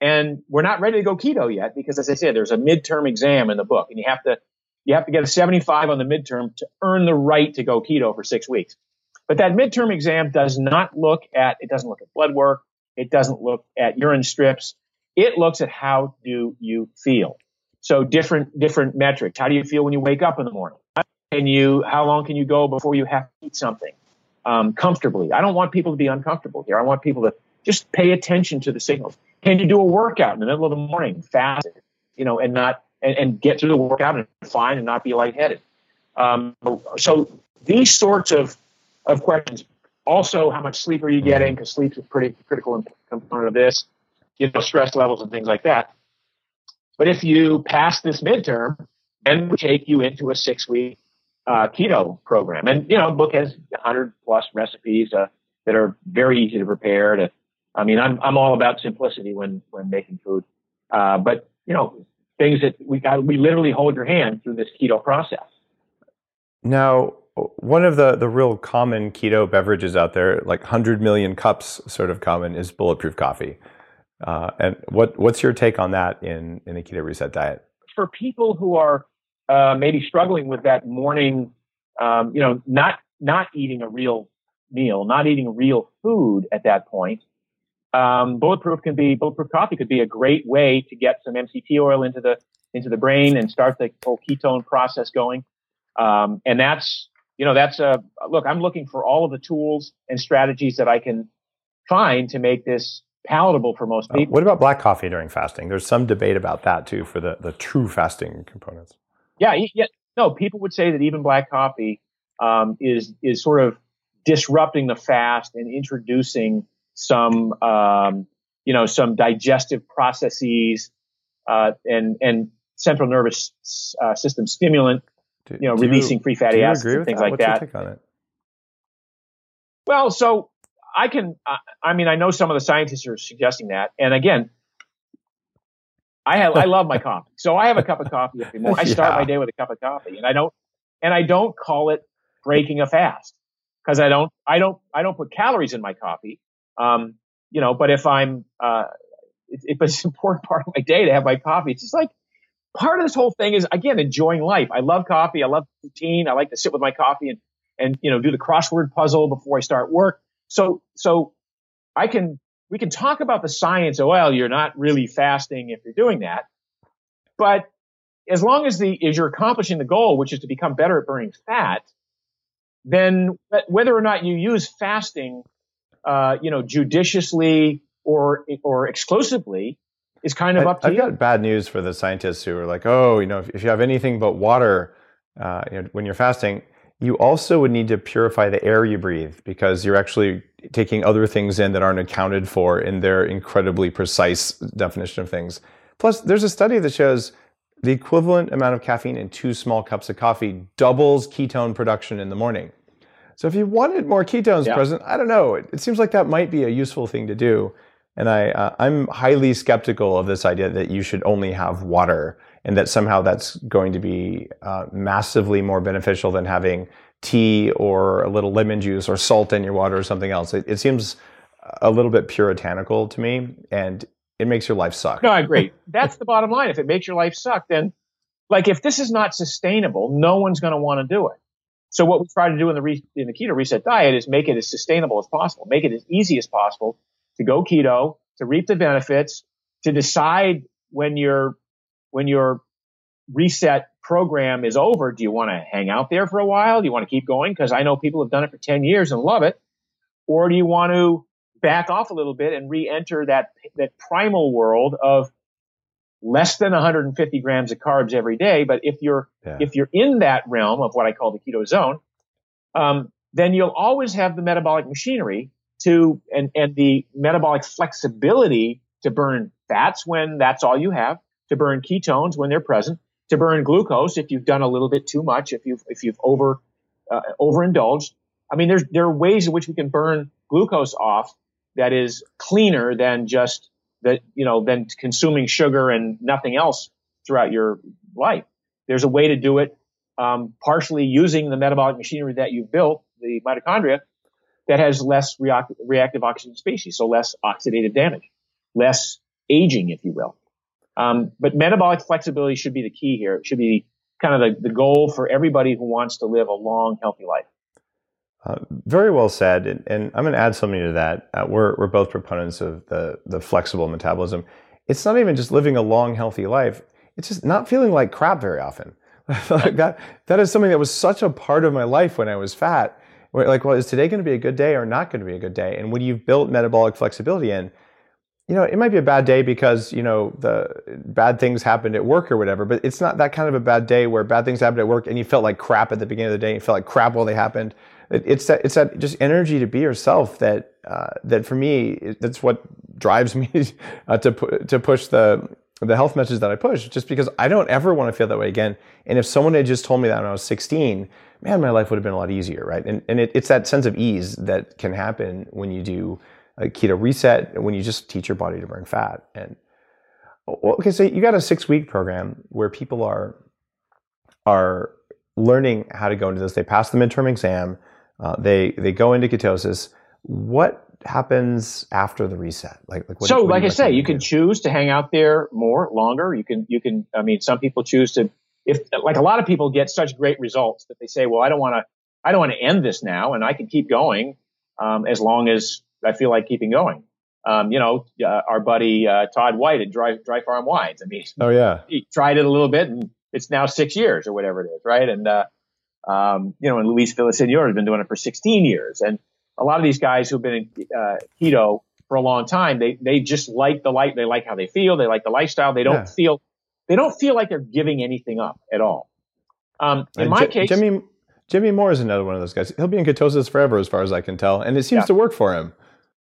and we're not ready to go keto yet because as I said, there's a midterm exam in the book and you have to, you have to get a 75 on the midterm to earn the right to go keto for six weeks. But that midterm exam does not look at, it doesn't look at blood work. It doesn't look at urine strips. It looks at how do you feel. So different, different metrics. How do you feel when you wake up in the morning? Can you, how long can you go before you have to eat something? Um, comfortably. I don't want people to be uncomfortable here. I want people to just pay attention to the signals. Can you do a workout in the middle of the morning, fast, you know, and not and, and get through the workout and fine and not be lightheaded? Um, so these sorts of of questions. Also, how much sleep are you getting? Because sleep is a pretty critical component of this. You know, stress levels and things like that. But if you pass this midterm, then we take you into a six week uh, keto program. And, you know, the book has 100 plus recipes uh, that are very easy to prepare. To, I mean, I'm, I'm all about simplicity when, when making food. Uh, but, you know, things that we got, we literally hold your hand through this keto process.
Now, one of the, the real common keto beverages out there, like 100 million cups sort of common, is bulletproof coffee. Uh, and what, what's your take on that in, in a keto reset diet?
For people who are uh, maybe struggling with that morning, um, you know, not not eating a real meal, not eating real food at that point, um, bulletproof can be bulletproof coffee could be a great way to get some MCT oil into the into the brain and start the whole ketone process going. Um, and that's you know that's a look. I'm looking for all of the tools and strategies that I can find to make this palatable for most
Uh,
people.
what about black coffee during fasting? There's some debate about that too for the, the true fasting components.
Yeah, yeah. No, people would say that even black coffee um, is is sort of disrupting the fast and introducing some um, you know some digestive processes uh, and and central nervous uh, system stimulant,
Do,
you know, releasing free fatty acids and things
that?
like
What's
that.
your take on it?
Well, so I can, I mean, I know some of the scientists are suggesting that. And again, I have, I love my coffee. So I have a cup of coffee every morning. I start
Yeah.
my day with a cup of coffee and I don't, and I don't call it breaking a fast because I don't, I don't, I don't put calories in my coffee. Um, you know, but if I'm, uh, it's an important part of my day to have my coffee, it's just like part of this whole thing is again, enjoying life. I love coffee. I love routine. I like to sit with my coffee and, and, you know, do the crossword puzzle before I start work. So, so I can, we can talk about the science. Oh, well, you're not really fasting if you're doing that. But as long as the, as you're accomplishing the goal, which is to become better at burning fat, then whether or not you use fasting, uh, you know, judiciously or, or exclusively is kind of
I,
up to you.
I've got bad news for the scientists who are like, oh, you know, if, if you have anything but water, uh, you know, when you're fasting, you also would need to purify the air you breathe because you're actually taking other things in that aren't accounted for in their incredibly precise definition of things. Plus, there's a study that shows the equivalent amount of caffeine in two small cups of coffee doubles ketone production in the morning. So if you wanted more ketones
Yeah.
present, I don't know. It, it seems like that might be a useful thing to do. And I, uh, I'm highly skeptical of this idea that you should only have water and that somehow that's going to be uh, massively more beneficial than having tea or a little lemon juice or salt in your water or something else. It, it seems a little bit puritanical to me and it makes your life suck.
No, I agree. That's the bottom line. If it makes your life suck, then like if this is not sustainable, no one's going to want to do it. So what we try to do in the re- in the keto reset diet is make it as sustainable as possible, make it as easy as possible to go keto, to reap the benefits, to decide when your when your reset program is over, do you want to hang out there for a while? Do you want to keep going? Because I know people have done it for 10 years and love it. Or do you want to back off a little bit and re-enter that that primal world of less than 150 grams of carbs every day. But if you're
Yeah.
if you're in that realm of what I call the keto zone, um, then you'll always have the metabolic machinery to and and the metabolic flexibility to burn fats when that's all you have, to burn ketones when they're present, to burn glucose if you've done a little bit too much, if you've if you've over uh, overindulged. I mean, there's there are ways in which we can burn glucose off that is cleaner than just that you know than consuming sugar and nothing else throughout your life. There's a way to do it um, partially using the metabolic machinery that you've built, the mitochondria, that has less reac- reactive oxygen species, so less oxidative damage, less aging, if you will. Um, but metabolic flexibility should be the key here. It should be kind of the, the goal for everybody who wants to live a long, healthy life.
Uh, very well said, and, and I'm going to add something to that. Uh, we're we're both proponents of the the flexible metabolism. It's not even just living a long, healthy life. It's just not feeling like crap very often. like that that is something that was such a part of my life when I was fat. Like, well, is today going to be a good day or not going to be a good day? And when you've built metabolic flexibility in, you know, it might be a bad day because you know the bad things happened at work or whatever. But it's not that kind of a bad day where bad things happened at work and you felt like crap at the beginning of the day. And you felt like crap while they happened. It, it's that it's that just energy to be yourself that uh, that for me that's what drives me uh, to pu- to push the the health message that I push. Just because I don't ever want to feel that way again. And if someone had just told me that when I was 16, man, my life would have been a lot easier, right? And and it, it's that sense of ease that can happen when you do a keto reset when you just teach your body to burn fat. And well, okay, so you got a six week program where people are are learning how to go into this. They pass the midterm exam. Uh, they they go into ketosis. What happens after the reset? Like, like what,
so,
what
like I say, you can
do?
choose to hang out there more, longer. You can, you can. I mean, some people choose to. If like a lot of people get such great results that they say, "Well, I don't want to. I don't want to end this now, and I can keep going um, as long as I feel like keeping going." Um, you know, uh, our buddy uh, Todd White at Dry, Dry Farm Wines. I mean,
oh yeah,
he tried it a little bit, and it's now six years or whatever it is, right? And uh, um, you know, and Luis Villasenor has been doing it for 16 years, and a lot of these guys who've been in uh, keto for a long time, they they just like the light, they like how they feel, they like the lifestyle, they don't yeah. feel they don't feel like they're giving anything up at all. Um, in my J- case,
Jimmy Jimmy Moore is another one of those guys. He'll be in ketosis forever, as far as I can tell, and it seems yeah. to work for him.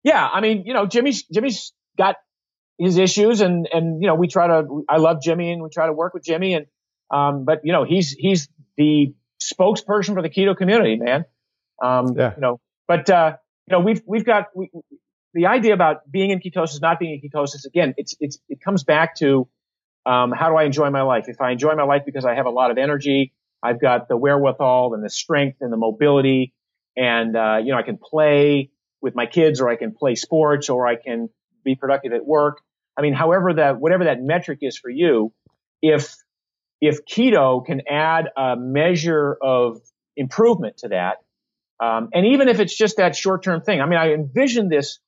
Yeah, I mean, you know, Jimmy's Jimmy's got his issues, and and you know, we try to. I love Jimmy, and we try to work with Jimmy, and um, but you know, he's he's the spokesperson for the keto community, man. Um, yeah. You know, but uh, you know, we've we've got we, the idea about being in ketosis, not being in ketosis. Again, it's it's it comes back to um, how do I enjoy my life? If I enjoy my life because I have a lot of energy, I've got the wherewithal and the strength and the mobility, and uh, you know, I can play with my kids, or I can play sports, or I can be productive at work. I mean, however that whatever that metric is for you, if if keto can add a measure of improvement to that, um, and even if it's just that short term thing, I mean, I envision this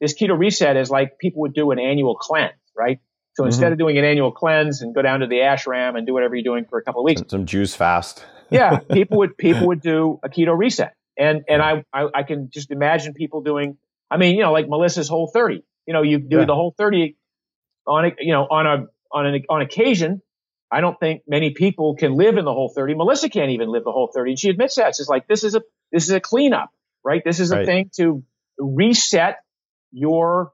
this keto reset as like people would do an annual cleanse, right? So mm-hmm. instead of doing an annual cleanse and go down to the ashram and do whatever you're doing for a couple of weeks,
some, some juice fast.
yeah, people would people would do a keto reset, and and I, I, I can just imagine people doing. I mean, you know, like Melissa's Whole 30. You know, you do yeah. the Whole 30 on a, you know on a on an on occasion. I don't think many people can live in the Whole 30. Melissa can't even live the Whole 30, and she admits that. She's like, this is a this is a cleanup, right? This is a right. thing to reset your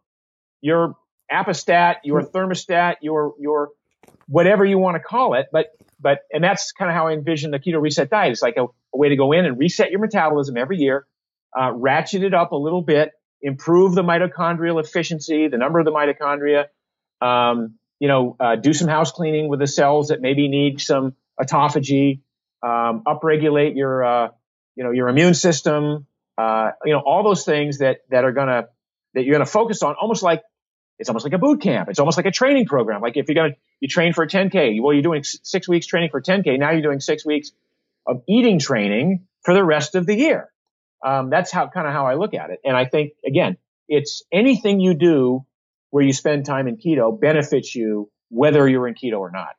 your adipostat, your hmm. thermostat, your your whatever you want to call it. But but and that's kind of how I envision the keto reset diet. It's like a, a way to go in and reset your metabolism every year, uh, ratchet it up a little bit, improve the mitochondrial efficiency, the number of the mitochondria. Um, you know, uh, do some house cleaning with the cells that maybe need some autophagy. Um, upregulate your uh, you know your immune system. Uh, you know all those things that that are gonna that you're gonna focus on, almost like it's almost like a boot camp. It's almost like a training program. Like if you're to, you train for a 10K, well, you're doing six weeks training for 10K. Now you're doing six weeks of eating training for the rest of the year. Um, that's how kind of how I look at it. And I think again, it's anything you do where you spend time in keto benefits you whether you're in keto or not.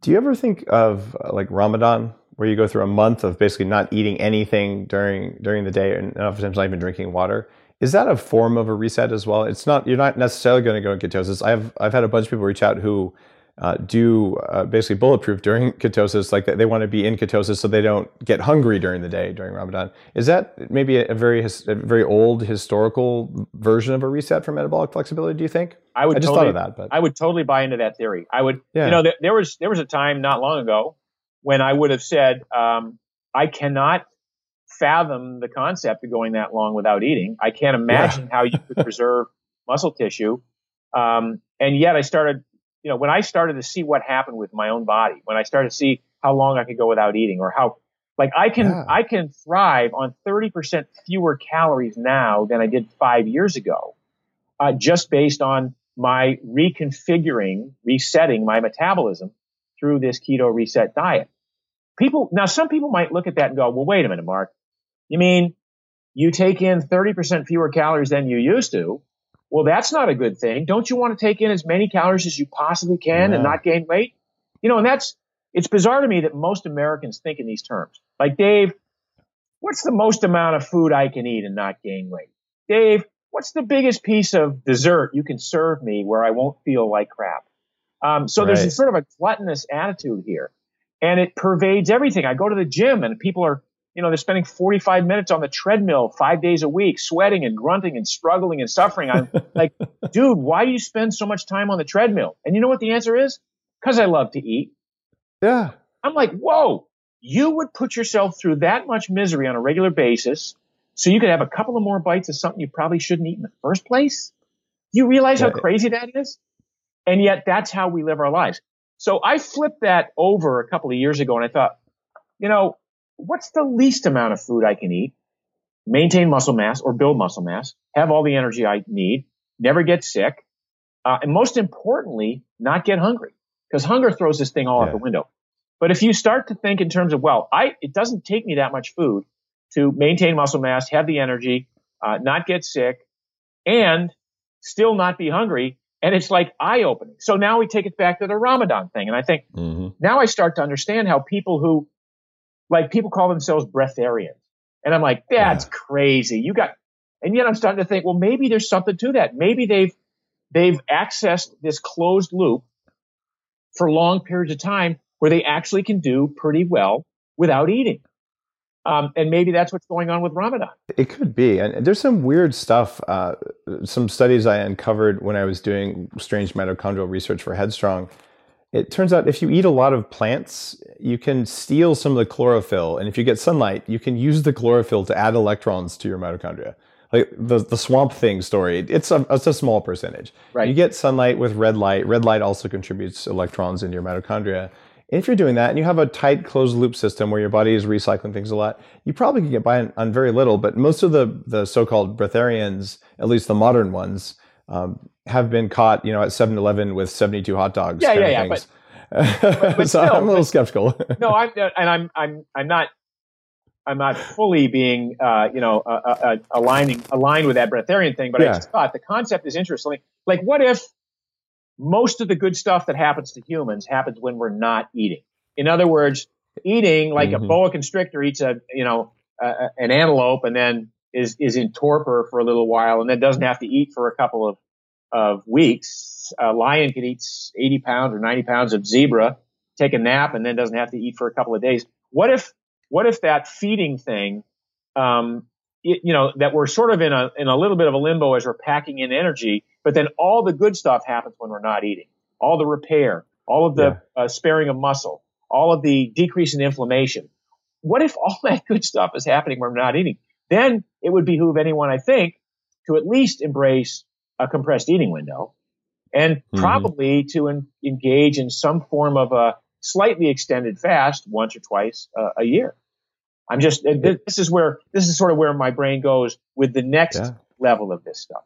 Do you ever think of uh, like Ramadan, where you go through a month of basically not eating anything during during the day, and oftentimes not even drinking water? Is that a form of a reset as well? It's not. You're not necessarily going to go in ketosis. I've I've had a bunch of people reach out who uh, do uh, basically bulletproof during ketosis, like they want to be in ketosis so they don't get hungry during the day during Ramadan. Is that maybe a, very a very old historical version of a reset for metabolic flexibility? Do you think?
I would.
I just
totally,
thought of that, but
I would totally buy into that theory. I would. Yeah. You know, there, there was there was a time not long ago when I would have said, um, I cannot fathom the concept of going that long without eating. I can't imagine yeah. how you could preserve muscle tissue. Um, and yet I started, you know, when I started to see what happened with my own body, when I started to see how long I could go without eating or how, like I can, yeah. I can thrive on 30% fewer calories now than I did five years ago, uh, just based on my reconfiguring, resetting my metabolism through this keto reset diet. People, now some people might look at that and go, well, wait a minute, Mark you mean you take in 30% fewer calories than you used to? Well, that's not a good thing. Don't you want to take in as many calories as you possibly can yeah. and not gain weight? You know, and that's, it's bizarre to me that most Americans think in these terms. Like, Dave, what's the most amount of food I can eat and not gain weight? Dave, what's the biggest piece of dessert you can serve me where I won't feel like crap? Um, so right. there's a sort of a gluttonous attitude here and it pervades everything. I go to the gym and people are you know, they're spending 45 minutes on the treadmill five days a week, sweating and grunting and struggling and suffering. I'm like, dude, why do you spend so much time on the treadmill? And you know what the answer is? Because I love to eat.
Yeah.
I'm like, whoa, you would put yourself through that much misery on a regular basis so you could have a couple of more bites of something you probably shouldn't eat in the first place? You realize yeah. how crazy that is? And yet that's how we live our lives. So I flipped that over a couple of years ago and I thought, you know, what's the least amount of food I can eat, maintain muscle mass or build muscle mass, have all the energy I need, never get sick, uh, and most importantly, not get hungry because hunger throws this thing all yeah. out the window. But if you start to think in terms of, well, I, it doesn't take me that much food to maintain muscle mass, have the energy, uh, not get sick, and still not be hungry. And it's like eye opening. So now we take it back to the Ramadan thing. And I think mm-hmm. now I start to understand how people who, like people call themselves breatharians. And I'm like, that's yeah. crazy. You got, and yet I'm starting to think, well, maybe there's something to that. Maybe they've, they've accessed this closed loop for long periods of time where they actually can do pretty well without eating. Um, and maybe that's what's going on with Ramadan.
It could be. And there's some weird stuff, uh, some studies I uncovered when I was doing strange mitochondrial research for Headstrong. It turns out if you eat a lot of plants, you can steal some of the chlorophyll. And if you get sunlight, you can use the chlorophyll to add electrons to your mitochondria. Like the, the swamp thing story, it's a, it's a small percentage.
Right.
You get sunlight with red light. Red light also contributes electrons into your mitochondria if you're doing that and you have a tight closed loop system where your body is recycling things a lot, you probably can get by on, on very little. But most of the the so-called breatharians, at least the modern ones, um, have been caught, you know, at 7-Eleven with 72 hot dogs.
Yeah, yeah, yeah. But,
but, but, so still, I'm a little skeptical.
no, I'm and I'm I'm I'm not I'm not fully being, uh, you know, uh, uh, uh aligning aligned with that breatharian thing, but yeah. I just thought the concept is interesting. Like, what if most of the good stuff that happens to humans happens when we're not eating. In other words, eating like mm-hmm. a boa constrictor eats a you know an antelope and then is is in torpor for a little while and then doesn't have to eat for a couple of of weeks. A lion can eat 80 pounds or 90 pounds of zebra, take a nap, and then doesn't have to eat for a couple of days. What if what if that feeding thing um, it, you know, that we're sort of in a, in a little bit of a limbo as we're packing in energy, but then all the good stuff happens when we're not eating. All the repair, all of the yeah. uh, sparing of muscle, all of the decrease in inflammation. What if all that good stuff is happening when we're not eating? Then it would behoove anyone, I think, to at least embrace a compressed eating window and mm-hmm. probably to en- engage in some form of a slightly extended fast once or twice uh, a year. I'm just this is where this is sort of where my brain goes with the next yeah. level of this stuff.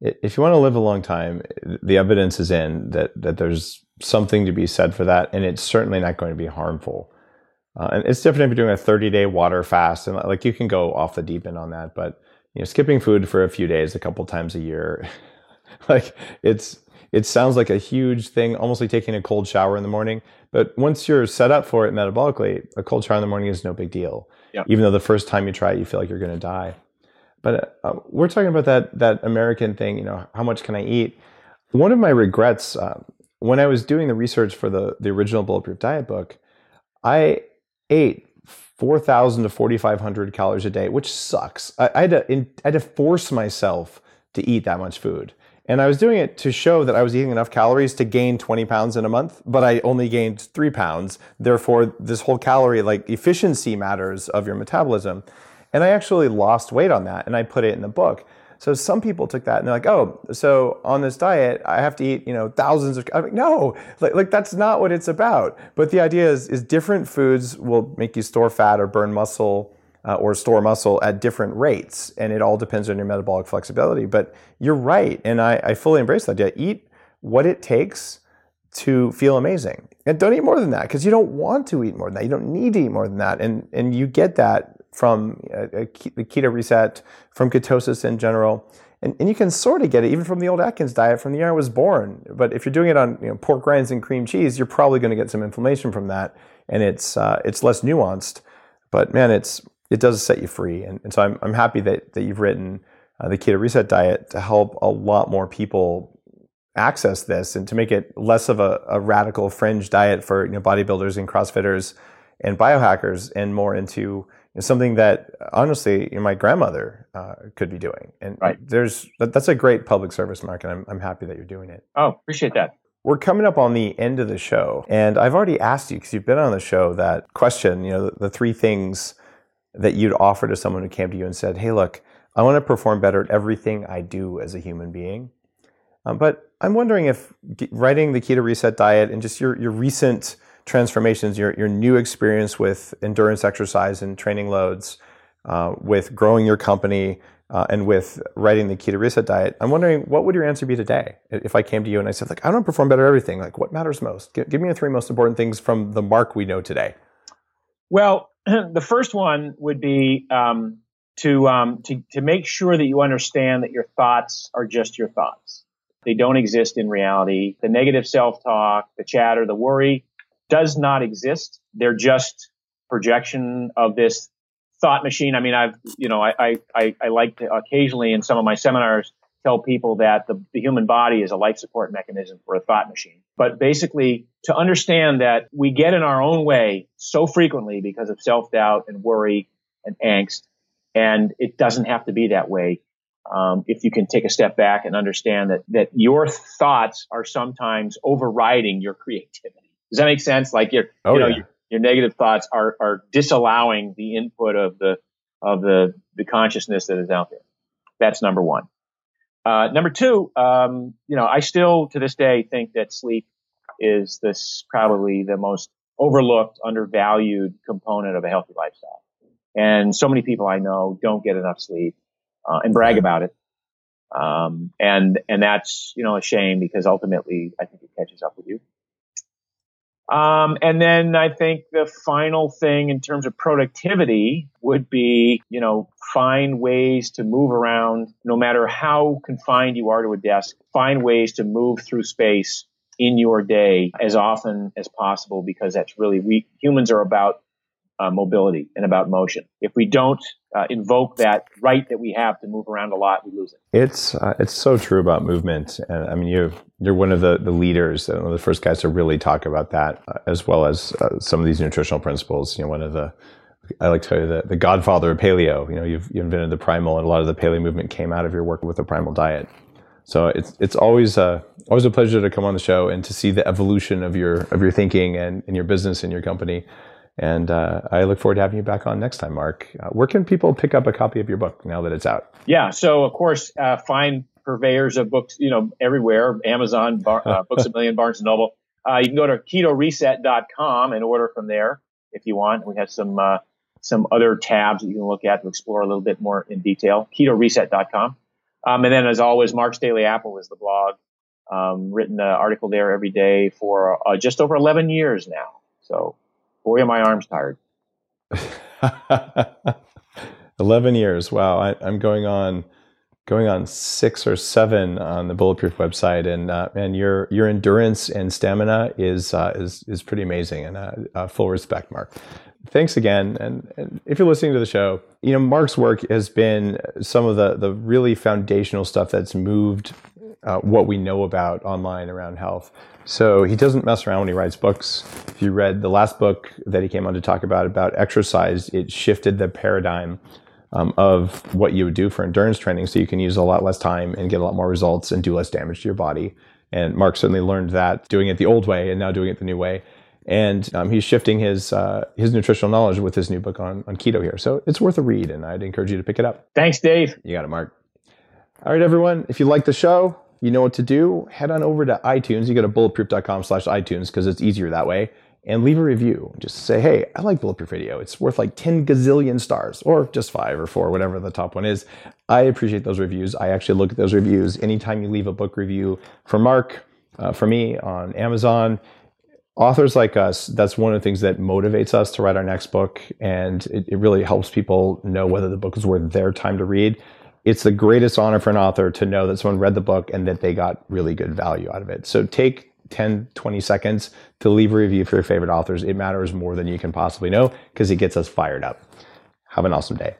If you want to live a long time, the evidence is in that that there's something to be said for that, and it's certainly not going to be harmful. Uh, and it's different if you're doing a 30 day water fast, and like you can go off the deep end on that. But you know, skipping food for a few days, a couple times a year, like it's it sounds like a huge thing, almost like taking a cold shower in the morning. But once you're set up for it metabolically, a cold shower in the morning is no big deal.
Yeah.
Even though the first time you try it, you feel like you're going to die. But uh, we're talking about that that American thing. You know, how much can I eat? One of my regrets uh, when I was doing the research for the the original Bulletproof Diet book, I ate 4,000 to 4,500 calories a day, which sucks. I, I, had to, in, I had to force myself to eat that much food. And I was doing it to show that I was eating enough calories to gain 20 pounds in a month, but I only gained three pounds. Therefore, this whole calorie, like efficiency matters of your metabolism. And I actually lost weight on that and I put it in the book. So some people took that and they're like, oh, so on this diet, I have to eat, you know, thousands of, I'm like, no, like, like that's not what it's about. But the idea is, is different foods will make you store fat or burn muscle uh, or store muscle at different rates. And it all depends on your metabolic flexibility. But you're right. And I, I fully embrace that idea. Eat what it takes to feel amazing. And don't eat more than that because you don't want to eat more than that. You don't need to eat more than that. And, and you get that from a, a, the keto reset, from ketosis in general. And, and you can sort of get it even from the old Atkins diet from the year I was born. But if you're doing it on you know, pork rinds and cream cheese, you're probably going to get some inflammation from that. And it's, uh, it's less nuanced. But man, it's it does set you free. And, and so I'm, I'm happy that, that you've written uh, the Keto Reset Diet to help a lot more people access this and to make it less of a, a radical fringe diet for you know, bodybuilders and CrossFitters and biohackers and more into know, something that honestly you know, my grandmother uh, could be doing. And
right.
there's that, that's a great public service, Mark, and I'm, I'm happy that you're doing it.
Oh, appreciate that.
We're coming up on the end of the show, and I've already asked you because you've been on the show that question. You know, the, the three things that you'd offer to someone who came to you and said, Hey, look, I want to perform better at everything I do as a human being. Um, but I'm wondering if writing the Keto Reset diet and just your, your recent transformations, your, your new experience with endurance exercise and training loads, uh, with growing your company, uh, and with writing the Keto Reset diet, I'm wondering what would your answer be today if I came to you and I said, like, I don't perform better at everything. Like, what matters most? Give, give me the three most important things from the Mark we know today.
Well, the first one would be um, to, um, to, to make sure that you understand that your thoughts are just your thoughts. They don't exist in reality. The negative self-talk, the chatter, the worry does not exist. They're just projection of this thought machine. I mean, I've, you know, I, I, I like to occasionally in some of my seminars tell people that the, the human body is a life support mechanism for a thought machine. But basically, to understand that we get in our own way so frequently because of self doubt and worry and angst, and it doesn't have to be that way. Um, if you can take a step back and understand that that your thoughts are sometimes overriding your creativity. Does that make sense? Like your, oh, you know, yeah. your, your negative thoughts are are disallowing the input of the of the the consciousness that is out there. That's number one. Uh, number two, um, you know, I still to this day think that sleep is this probably the most overlooked, undervalued component of a healthy lifestyle. And so many people I know don't get enough sleep uh, and brag about it. Um, and and that's you know a shame because ultimately I think it catches up with you. Um, and then I think the final thing in terms of productivity would be, you know, find ways to move around no matter how confined you are to a desk, find ways to move through space in your day as often as possible because that's really we humans are about uh, mobility and about motion. If we don't uh, invoke that right that we have to move around a lot, we lose it.
It's uh, it's so true about movement, and I mean you you're one of the the leaders, one of the first guys to really talk about that, uh, as well as uh, some of these nutritional principles. You know, one of the I like to tell you the, the godfather of paleo. You know, you've you invented the primal, and a lot of the paleo movement came out of your work with the primal diet. So it's it's always uh, always a pleasure to come on the show and to see the evolution of your of your thinking and, and your business and your company. And uh, I look forward to having you back on next time, Mark. Uh, where can people pick up a copy of your book now that it's out?
Yeah, so of course, uh, find purveyors of books, you know, everywhere: Amazon, Bar- uh, Books a Million, Barnes and Noble. Uh, you can go to ketoreset.com and order from there if you want. We have some uh, some other tabs that you can look at to explore a little bit more in detail. Ketoreset.com. Um, and then, as always, Mark's Daily Apple is the blog. Um, written an article there every day for just over 11 years now. So boy, are my arms tired.
11 years. Wow. I, am going on going on six or seven on the Bulletproof website, and uh, and your your endurance and stamina is uh, is is pretty amazing, and uh, uh, full respect, Mark. Thanks again, and, and, if you're listening to the show, you know Mark's work has been some of the the really foundational stuff that's moved uh, what we know about online around health. So he doesn't mess around when he writes books. If you read the last book that he came on to talk about about exercise, it shifted the paradigm um, of what you would do for endurance training, so you can use a lot less time and get a lot more results and do less damage to your body. And Mark certainly learned that doing it the old way and now doing it the new way. And um, he's shifting his uh, his nutritional knowledge with his new book on, on keto here. So it's worth a read, and I'd encourage you to pick it up.
Thanks, Dave.
You got it, Mark. All right, everyone. If you like the show, you know what to do. Head on over to iTunes. You go to bulletproof.com slash iTunes because it's easier that way. And leave a review. Just say, hey, I like Bulletproof Radio. It's worth like 10 gazillion stars or just five or four, whatever the top one is. I appreciate those reviews. I actually look at those reviews anytime you leave a book review for Mark, uh, for me on Amazon. Authors like us, that's one of the things that motivates us to write our next book. And it, it really helps people know whether the book is worth their time to read it's the greatest honor for an author to know that someone read the book and that they got really good value out of it. So take 10, 20 seconds to leave a review for your favorite authors. It matters more than you can possibly know because it gets us fired up. Have an awesome day.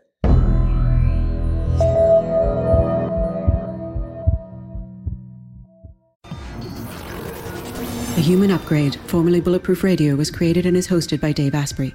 The Human Upgrade, formerly Bulletproof Radio, was created and is hosted by Dave Asprey.